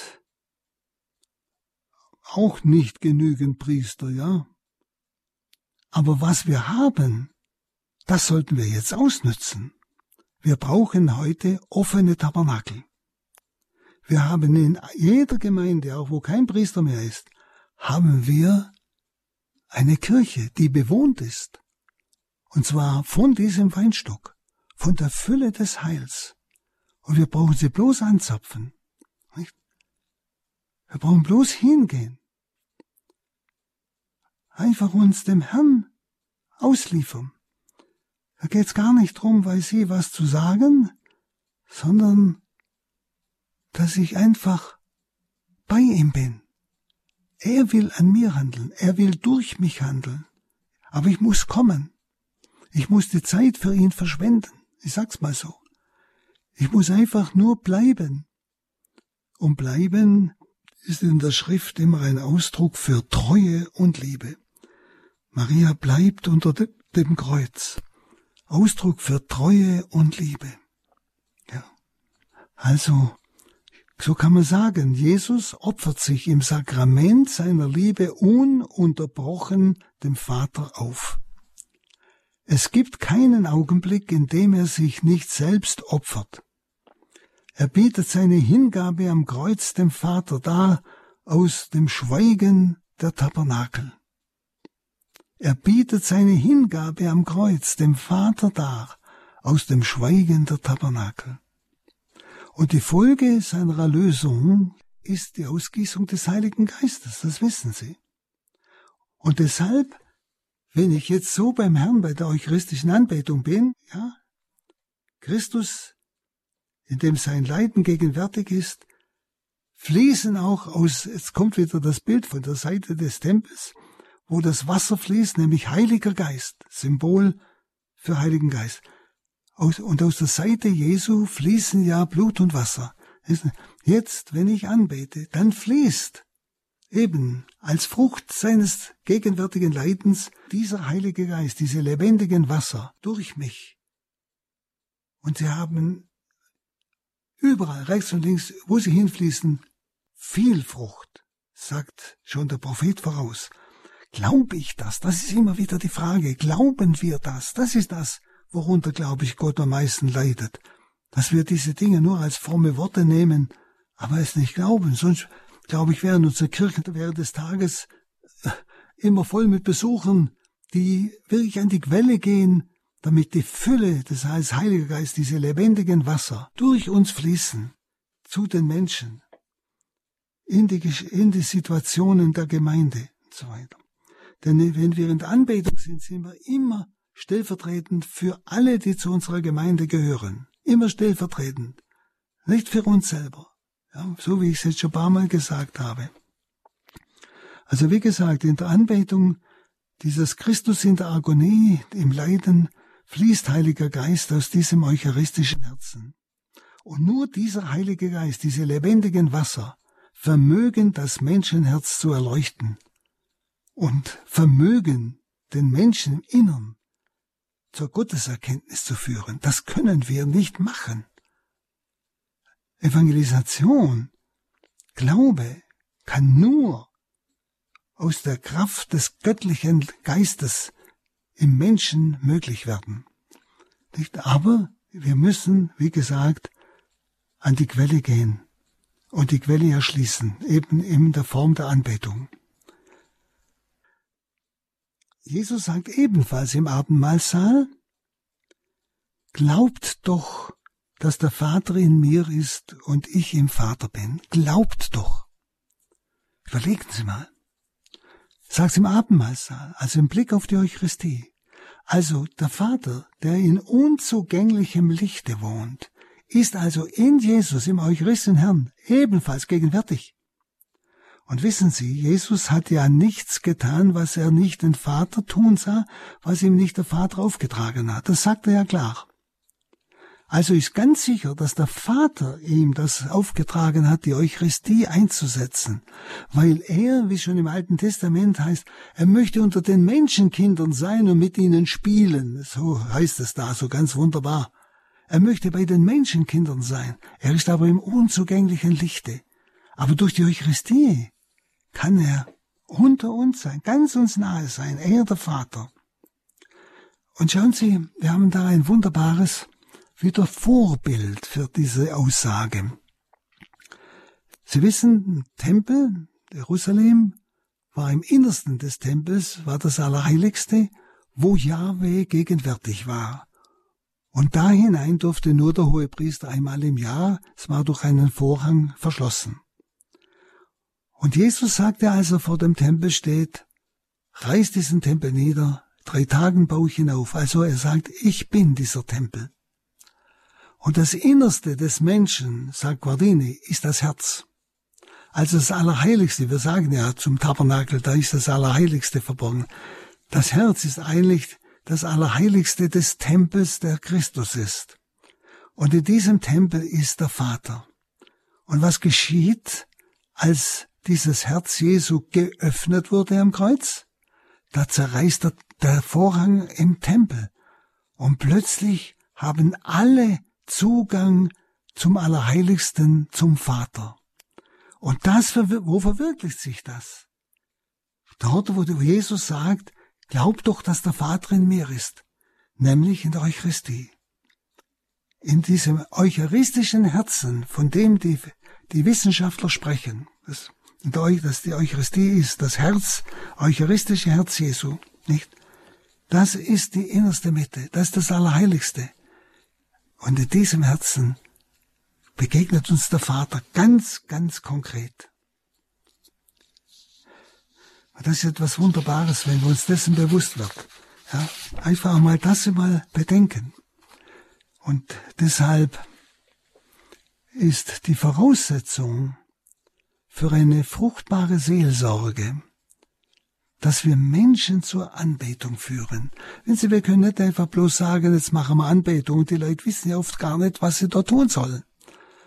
auch nicht genügend Priester, ja. Aber was wir haben, das sollten wir jetzt ausnützen. Wir brauchen heute offene Tabernakel. Wir haben in jeder Gemeinde, auch wo kein Priester mehr ist, haben wir eine Kirche, die bewohnt ist. Und zwar von diesem Weinstock, von der Fülle des Heils. Und wir brauchen sie bloß anzapfen. Nicht? Wir brauchen bloß hingehen. Einfach uns dem Herrn ausliefern. Da geht's gar nicht drum, weil sie was zu sagen, sondern dass ich einfach bei ihm bin. Er will an mir handeln, er will durch mich handeln. Aber ich muss kommen. Ich muss die Zeit für ihn verschwenden. Ich sag's mal so. Ich muss einfach nur bleiben. Und bleiben ist in der Schrift immer ein Ausdruck für Treue und Liebe. Maria bleibt unter dem Kreuz. Ausdruck für Treue und Liebe. Ja. Also, so kann man sagen, Jesus opfert sich im Sakrament seiner Liebe ununterbrochen dem Vater auf. Es gibt keinen Augenblick, in dem er sich nicht selbst opfert. Er bietet seine Hingabe am Kreuz dem Vater dar aus dem Schweigen der Tabernakel. Er bietet seine Hingabe am Kreuz dem Vater dar aus dem Schweigen der Tabernakel. Und die Folge seiner Erlösung ist die Ausgießung des Heiligen Geistes, das wissen Sie. Und deshalb, wenn ich jetzt so beim Herrn bei der eucharistischen Anbetung bin, ja, Christus, in dem sein Leiden gegenwärtig ist, fließen auch aus, jetzt kommt wieder das Bild von der Seite des Tempels, wo das Wasser fließt, nämlich Heiliger Geist, Symbol für Heiligen Geist. und aus der Seite Jesu fließen ja Blut und Wasser. Jetzt, wenn ich anbete, dann fließt eben als Frucht seines gegenwärtigen Leidens dieser Heilige Geist, diese lebendigen Wasser durch mich. Und sie haben überall, rechts und links, wo sie hinfließen, viel Frucht, sagt schon der Prophet voraus. Glaube ich das? Das ist immer wieder die Frage. Glauben wir das? Das ist das, worunter, glaube ich, Gott am meisten leidet. Dass wir diese Dinge nur als fromme Worte nehmen, aber es nicht glauben. Sonst, glaube ich, wären unsere Kirchen während des Tages äh, immer voll mit Besuchern, die wirklich an die Quelle gehen, damit die Fülle des Heiligen Geist, diese lebendigen Wasser, durch uns fließen, zu den Menschen, in die, in die Situationen der Gemeinde und so weiter. Denn wenn wir in der Anbetung sind, sind wir immer stellvertretend für alle, die zu unserer Gemeinde gehören. Immer stellvertretend. Nicht für uns selber. Ja, so wie ich es jetzt schon ein paar Mal gesagt habe. Also wie gesagt, in der Anbetung dieses Christus in der Agonie, im Leiden, fließt Heiliger Geist aus diesem eucharistischen Herzen. Und nur dieser Heilige Geist, diese lebendigen Wasser, vermögen das Menschenherz zu erleuchten und vermögen den Menschen im Innern zur Gotteserkenntnis zu führen. Das können wir nicht machen. Evangelisation, Glaube kann nur aus der Kraft des göttlichen Geistes im Menschen möglich werden. Nicht? Aber wir müssen, wie gesagt, an die Quelle gehen und die Quelle erschließen, eben in der Form der Anbetung. Jesus sagt ebenfalls im Abendmahlsaal, Glaubt doch, dass der Vater in mir ist und ich im Vater bin. Glaubt doch. Überlegen Sie mal. Sagt's im Abendmahlsaal, also im Blick auf die Eucharistie. Also der Vater, der in unzugänglichem Lichte wohnt, ist also in Jesus, im Eucharistischen Herrn, ebenfalls gegenwärtig. Und wissen Sie, Jesus hat ja nichts getan, was er nicht den Vater tun sah, was ihm nicht der Vater aufgetragen hat. Das sagt er ja klar. Also ist ganz sicher, dass der Vater ihm das aufgetragen hat, die Eucharistie einzusetzen, weil er, wie schon im Alten Testament heißt, er möchte unter den Menschenkindern sein und mit ihnen spielen. So heißt es da, so ganz wunderbar. Er möchte bei den Menschenkindern sein. Er ist aber im unzugänglichen Lichte. Aber durch die Eucharistie kann er unter uns sein, ganz uns nahe sein, er der Vater. Und schauen Sie, wir haben da ein wunderbares wieder Vorbild für diese Aussage. Sie wissen, Tempel, Jerusalem, war im Innersten des Tempels, war das Allerheiligste, wo Yahweh gegenwärtig war. Und da hinein durfte nur der Hohepriester einmal im Jahr, es war durch einen Vorhang verschlossen. Und Jesus sagte, als er vor dem Tempel steht, reiß diesen Tempel nieder, drei Tagen baue ich ihn auf. Also er sagt, ich bin dieser Tempel. Und das Innerste des Menschen, sagt Guardini, ist das Herz. Also das Allerheiligste, wir sagen ja zum Tabernakel, da ist das Allerheiligste verborgen. Das Herz ist eigentlich das Allerheiligste des Tempels, der Christus ist. Und in diesem Tempel ist der Vater. Und was geschieht, als dieses Herz Jesu geöffnet wurde am Kreuz? Da zerreißt der Vorhang im Tempel. Und plötzlich haben alle Zugang zum Allerheiligsten, zum Vater. Und das, wo verwirklicht sich das? Dort, wo Jesus sagt, glaub doch, dass der Vater in mir ist, nämlich in der Eucharistie. In diesem eucharistischen Herzen, von dem die, die Wissenschaftler sprechen, das, dass die Eucharistie ist, das Herz, eucharistische Herz Jesu, nicht? Das ist die innerste Mitte, das ist das Allerheiligste. Und in diesem Herzen begegnet uns der Vater ganz, ganz konkret. Und das ist etwas Wunderbares, wenn wir uns dessen bewusst wird. Ja, einfach mal das mal bedenken. Und deshalb ist die Voraussetzung für eine fruchtbare Seelsorge, dass wir Menschen zur Anbetung führen. Wenn Sie, wir können nicht einfach bloß sagen, jetzt machen wir Anbetung. Die Leute wissen ja oft gar nicht, was sie da tun sollen.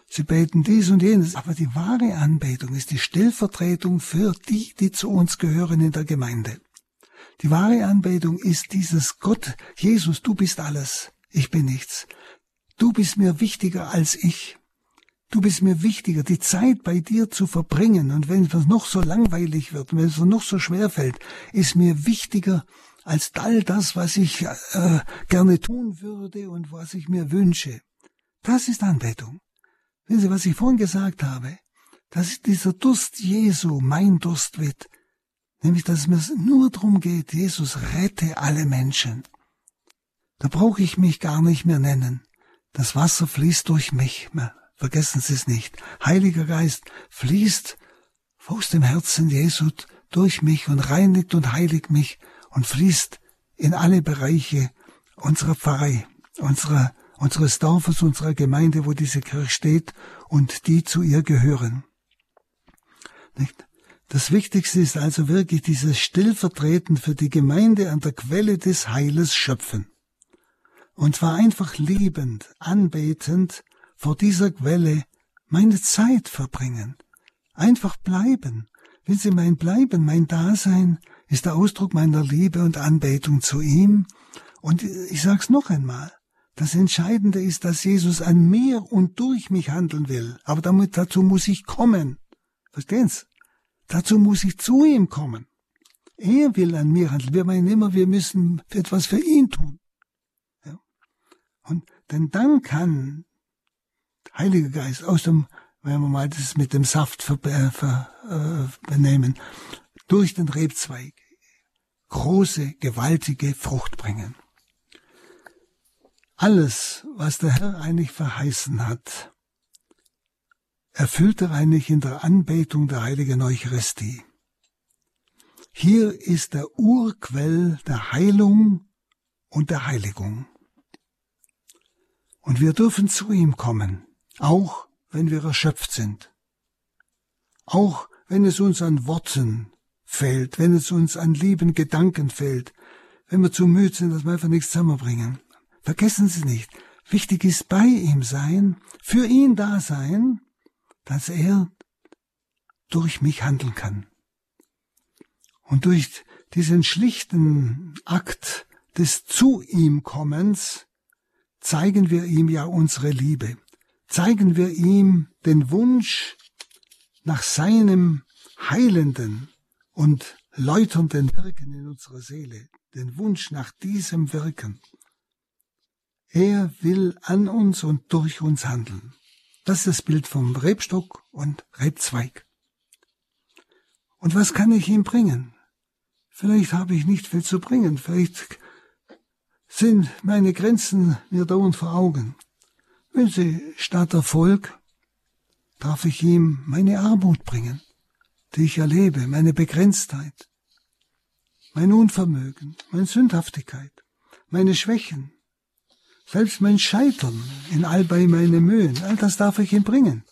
Sie beten dies und jenes. Aber die wahre Anbetung ist die Stellvertretung für die, die zu uns gehören in der Gemeinde. Die wahre Anbetung ist dieses Gott, Jesus, du bist alles, ich bin nichts. Du bist mir wichtiger als ich. Du bist mir wichtiger, die Zeit bei dir zu verbringen. Und wenn es noch so langweilig wird, wenn es noch so schwer fällt, ist mir wichtiger als all das, was ich äh, gerne tun würde und was ich mir wünsche. Das ist Anbetung. Wenn Sie, was ich vorhin gesagt habe, das ist dieser Durst Jesu, mein Durst wird. Nämlich, dass es mir nur darum geht, Jesus rette alle Menschen. Da brauche ich mich gar nicht mehr nennen. Das Wasser fließt durch mich. Vergessen Sie es nicht. Heiliger Geist fließt aus dem Herzen Jesu durch mich und reinigt und heiligt mich und fließt in alle Bereiche unserer Pfarrei, unserer, unseres Dorfes, unserer Gemeinde, wo diese Kirche steht und die zu ihr gehören. Nicht? Das Wichtigste ist also wirklich dieses Stillvertreten für die Gemeinde an der Quelle des Heiles schöpfen. und zwar einfach liebend, anbetend vor dieser Quelle meine Zeit verbringen. Einfach bleiben. Wenn Sie mein Bleiben, mein Dasein ist der Ausdruck meiner Liebe und Anbetung zu ihm. Und ich sag's noch einmal. Das Entscheidende ist, dass Jesus an mir und durch mich handeln will. Aber damit, dazu muss ich kommen. Verstehen Sie? Dazu muss ich zu ihm kommen. Er will an mir handeln. Wir meinen immer, wir müssen etwas für ihn tun. Ja. Und denn dann kann Heiliger Geist aus dem, wenn wir mal das mit dem Saft ver, äh, ver, äh, benehmen, durch den Rebzweig große, gewaltige Frucht bringen. Alles, was der Herr eigentlich verheißen hat, erfüllt er eigentlich in der Anbetung der heiligen Eucharistie. Hier ist der Urquell der Heilung und der Heiligung. Und wir dürfen zu ihm kommen, auch wenn wir erschöpft sind. Auch wenn es uns an Worten fehlt, wenn es uns an lieben Gedanken fehlt, wenn wir zu müde sind, dass wir einfach nichts zusammenbringen. Vergessen Sie nicht, wichtig ist bei ihm sein, für ihn da sein, dass er durch mich handeln kann. Und durch diesen schlichten Akt des zu ihm Kommens zeigen wir ihm ja unsere Liebe, zeigen wir ihm den Wunsch nach seinem heilenden und läuternden Wirken in unserer Seele, den Wunsch nach diesem Wirken. Er will an uns und durch uns handeln. Das ist das Bild vom Rebstock und Rebzweig. Und was kann ich ihm bringen? Vielleicht habe ich nicht viel zu bringen, vielleicht sind meine Grenzen mir dauernd vor Augen. Wenn sie statt Erfolg, darf ich ihm meine Armut bringen die ich erlebe, meine Begrenztheit, mein Unvermögen, meine Sündhaftigkeit, meine Schwächen, selbst mein Scheitern in all bei meine Mühen, all das darf ich ihm bringen.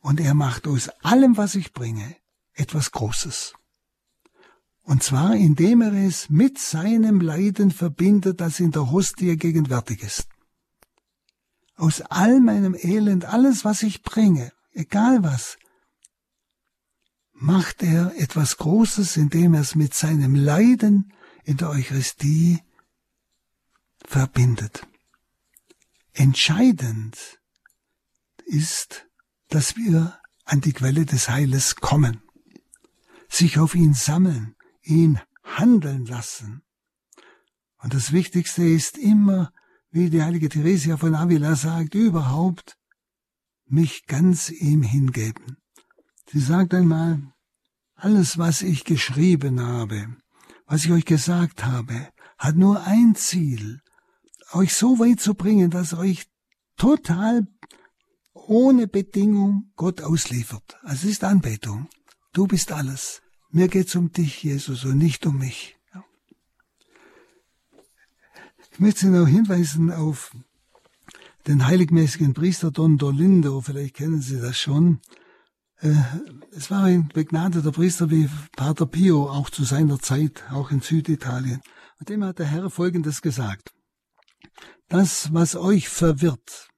Und er macht aus allem, was ich bringe, etwas Großes. Und zwar, indem er es mit seinem Leiden verbindet, das in der Hostie gegenwärtig ist. Aus all meinem Elend, alles, was ich bringe, egal was, macht er etwas Großes, indem er es mit seinem Leiden in der Eucharistie verbindet. Entscheidend ist, dass wir an die Quelle des Heiles kommen, sich auf ihn sammeln, ihn handeln lassen. Und das Wichtigste ist immer, wie die heilige Theresia von Avila sagt, überhaupt mich ganz ihm hingeben. Sie sagt einmal, alles, was ich geschrieben habe, was ich euch gesagt habe, hat nur ein Ziel, euch so weit zu bringen, dass euch total ohne Bedingung Gott ausliefert. Also es ist Anbetung. Du bist alles. Mir geht's um dich, Jesus, und nicht um mich. Ich möchte Sie noch hinweisen auf den heiligmäßigen Priester Don Dolindo, vielleicht kennen Sie das schon. Äh, es war ein begnadeter Priester wie Pater Pio, auch zu seiner Zeit, auch in Süditalien. Und dem hat der Herr Folgendes gesagt. Das, was euch verwirrt,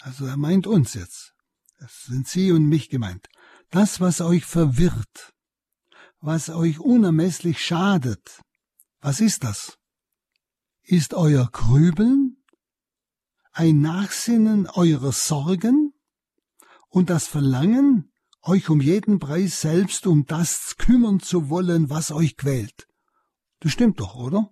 also er meint uns jetzt, das sind Sie und mich gemeint, das, was euch verwirrt, was euch unermesslich schadet, was ist das? Ist euer Grübeln, ein Nachsinnen eurer Sorgen und das Verlangen, euch um jeden Preis selbst um das kümmern zu wollen, was euch quält. Das stimmt doch, oder?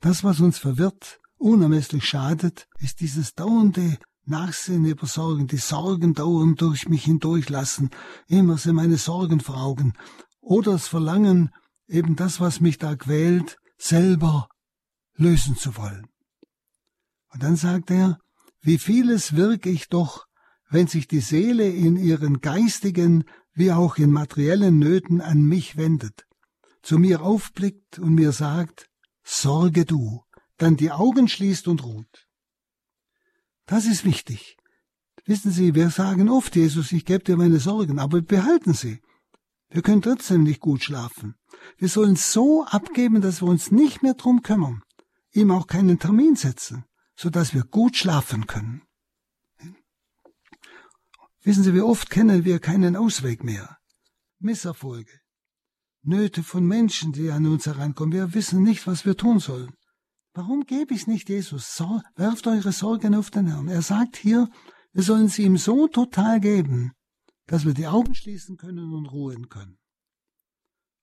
Das, was uns verwirrt, unermesslich schadet, ist dieses dauernde Nachsehen über Sorgen, die Sorgen dauernd durch mich hindurchlassen, immer sind meine Sorgen vor Augen, oder das Verlangen, eben das, was mich da quält, selber lösen zu wollen. Und dann sagt er, wie vieles wirke ich doch wenn sich die Seele in ihren geistigen wie auch in materiellen Nöten an mich wendet, zu mir aufblickt und mir sagt, Sorge du, dann die Augen schließt und ruht. Das ist wichtig. Wissen Sie, wir sagen oft, Jesus, ich gebe dir meine Sorgen, aber behalten Sie. Wir können trotzdem nicht gut schlafen. Wir sollen so abgeben, dass wir uns nicht mehr drum kümmern. Ihm auch keinen Termin setzen, so dass wir gut schlafen können. Wissen Sie, wie oft kennen wir keinen Ausweg mehr? Misserfolge, Nöte von Menschen, die an uns herankommen. Wir wissen nicht, was wir tun sollen. Warum gebe ich nicht Jesus? So, werft eure Sorgen auf den Herrn. Er sagt hier, wir sollen sie ihm so total geben, dass wir die Augen schließen können und ruhen können.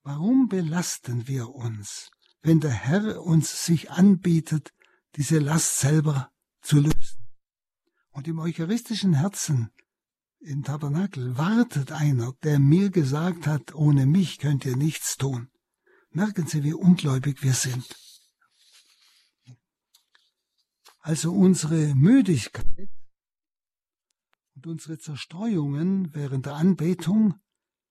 Warum belasten wir uns, wenn der Herr uns sich anbietet, diese Last selber zu lösen? Und im eucharistischen Herzen, im Tabernakel, wartet einer, der mir gesagt hat, ohne mich könnt ihr nichts tun. Merken Sie, wie ungläubig wir sind. Also unsere Müdigkeit und unsere Zerstreuungen während der Anbetung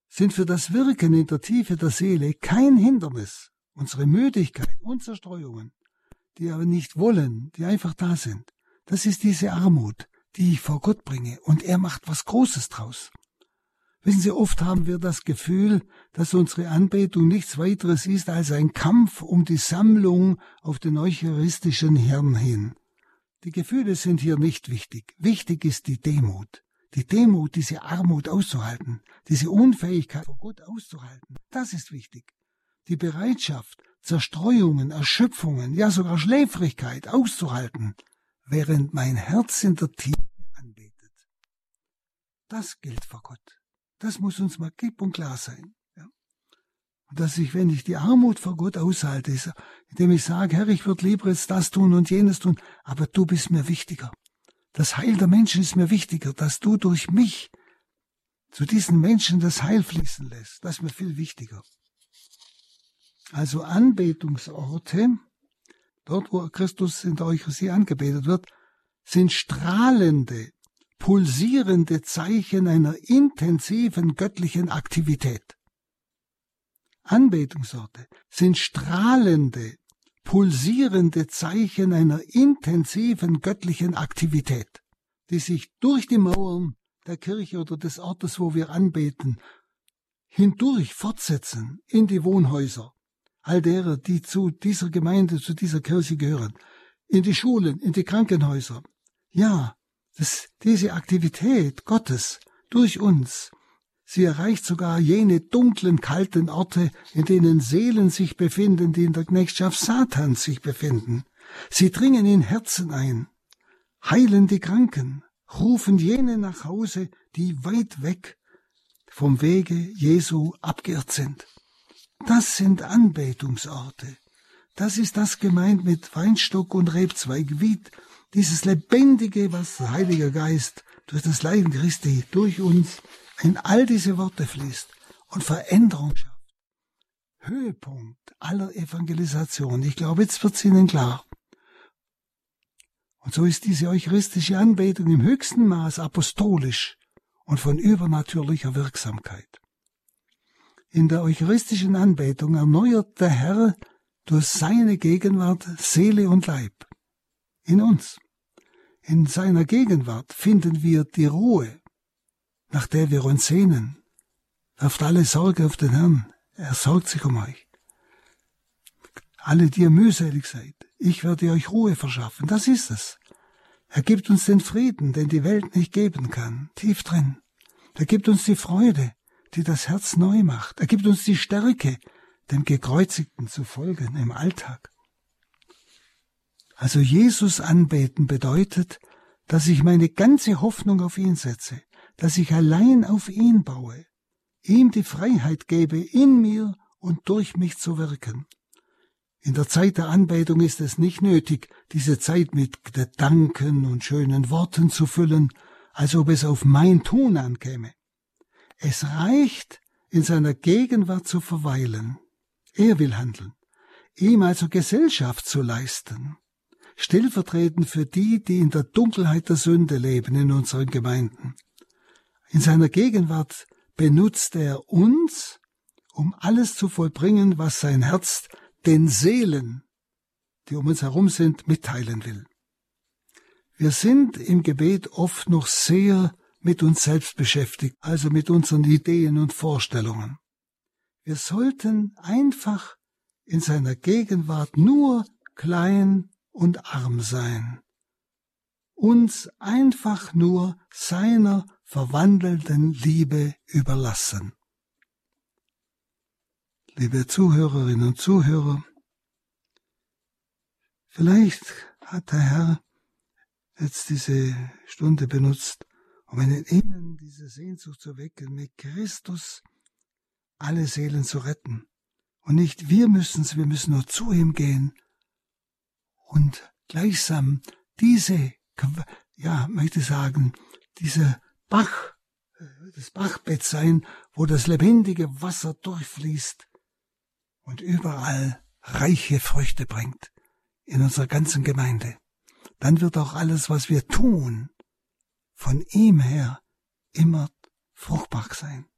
sind für das Wirken in der Tiefe der Seele kein Hindernis. Unsere Müdigkeit und Zerstreuungen, die aber nicht wollen, die einfach da sind, das ist diese Armut, die ich vor Gott bringe, und er macht was Großes draus. Wissen Sie, oft haben wir das Gefühl, dass unsere Anbetung nichts weiteres ist als ein Kampf um die Sammlung auf den eucharistischen Herrn hin. Die Gefühle sind hier nicht wichtig. Wichtig ist die Demut. Die Demut, diese Armut auszuhalten, diese Unfähigkeit vor Gott auszuhalten, das ist wichtig. Die Bereitschaft, Zerstreuungen, Erschöpfungen, ja sogar Schläfrigkeit auszuhalten, während mein Herz in der Tiefe anbetet. Das gilt vor Gott. Das muss uns mal klipp und klar sein. Ja? Und dass ich, wenn ich die Armut vor Gott aushalte, indem ich sage, Herr, ich würde lieber jetzt das tun und jenes tun, aber du bist mir wichtiger. Das Heil der Menschen ist mir wichtiger, dass du durch mich zu diesen Menschen das Heil fließen lässt. Das ist mir viel wichtiger. Also Anbetungsorte, dort wo Christus in der Eucharistie angebetet wird, sind strahlende, pulsierende Zeichen einer intensiven göttlichen Aktivität. Anbetungsorte sind strahlende, pulsierende Zeichen einer intensiven göttlichen Aktivität, die sich durch die Mauern der Kirche oder des Ortes, wo wir anbeten, hindurch fortsetzen in die Wohnhäuser all derer, die zu dieser Gemeinde, zu dieser Kirche gehören, in die Schulen, in die Krankenhäuser. Ja, das, diese Aktivität Gottes durch uns Sie erreicht sogar jene dunklen, kalten Orte, in denen Seelen sich befinden, die in der Knechtschaft Satans sich befinden. Sie dringen in Herzen ein, heilen die Kranken, rufen jene nach Hause, die weit weg vom Wege Jesu abgeirrt sind. Das sind Anbetungsorte. Das ist das gemeint mit Weinstock und Rebzweig, wie dieses Lebendige, was der Heilige Geist durch das Leiden Christi durch uns in all diese Worte fließt und Veränderung schafft. Höhepunkt aller Evangelisation. Ich glaube, jetzt wird's Ihnen klar. Und so ist diese eucharistische Anbetung im höchsten Maß apostolisch und von übernatürlicher Wirksamkeit. In der eucharistischen Anbetung erneuert der Herr durch seine Gegenwart Seele und Leib in uns. In seiner Gegenwart finden wir die Ruhe, nach der wir uns sehnen. Werft alle Sorge auf den Herrn, er sorgt sich um euch. Alle, die ihr mühselig seid, ich werde euch Ruhe verschaffen, das ist es. Er gibt uns den Frieden, den die Welt nicht geben kann, tief drin. Er gibt uns die Freude, die das Herz neu macht. Er gibt uns die Stärke, dem Gekreuzigten zu folgen im Alltag. Also Jesus anbeten bedeutet, dass ich meine ganze Hoffnung auf ihn setze, dass ich allein auf ihn baue, ihm die Freiheit gebe, in mir und durch mich zu wirken. In der Zeit der Anbetung ist es nicht nötig, diese Zeit mit Gedanken und schönen Worten zu füllen, als ob es auf mein Tun ankäme. Es reicht, in seiner Gegenwart zu verweilen. Er will handeln, ihm also Gesellschaft zu leisten, stellvertretend für die, die in der Dunkelheit der Sünde leben in unseren Gemeinden. In seiner Gegenwart benutzt er uns, um alles zu vollbringen, was sein Herz den Seelen, die um uns herum sind, mitteilen will. Wir sind im Gebet oft noch sehr mit uns selbst beschäftigt, also mit unseren Ideen und Vorstellungen. Wir sollten einfach in seiner Gegenwart nur klein und arm sein, uns einfach nur seiner verwandelten Liebe überlassen. Liebe Zuhörerinnen und Zuhörer, vielleicht hat der Herr jetzt diese Stunde benutzt, um in Ihnen diese Sehnsucht zu wecken, mit Christus alle Seelen zu retten. Und nicht wir müssen's, wir müssen nur zu ihm gehen und gleichsam diese, ja, möchte sagen, diese Bach, das Bachbett sein, wo das lebendige Wasser durchfließt und überall reiche Früchte bringt in unserer ganzen Gemeinde. Dann wird auch alles, was wir tun, von ihm her immer fruchtbar sein.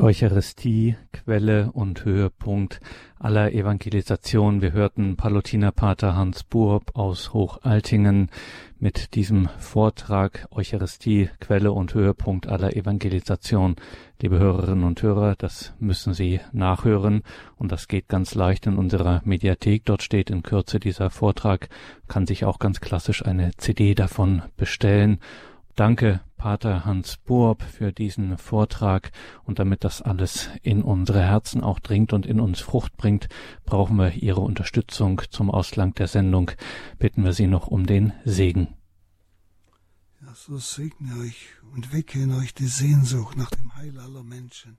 Eucharistie, Quelle und Höhepunkt aller Evangelisation. Wir hörten Palutinerpater Hans Burb aus Hochaltingen mit diesem Vortrag Eucharistie, Quelle und Höhepunkt aller Evangelisation. Liebe Hörerinnen und Hörer, das müssen Sie nachhören und das geht ganz leicht in unserer Mediathek. Dort steht in Kürze dieser Vortrag, kann sich auch ganz klassisch eine CD davon bestellen Danke, Pater Hans Burb, für diesen Vortrag. Und damit das alles in unsere Herzen auch dringt und in uns Frucht bringt, brauchen wir Ihre Unterstützung zum Ausgang der Sendung. Bitten wir Sie noch um den Segen. Ja, so segne euch und wecke in euch die Sehnsucht nach dem Heil aller Menschen.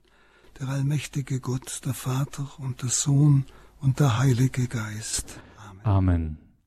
Der allmächtige Gott, der Vater und der Sohn und der Heilige Geist. Amen. Amen.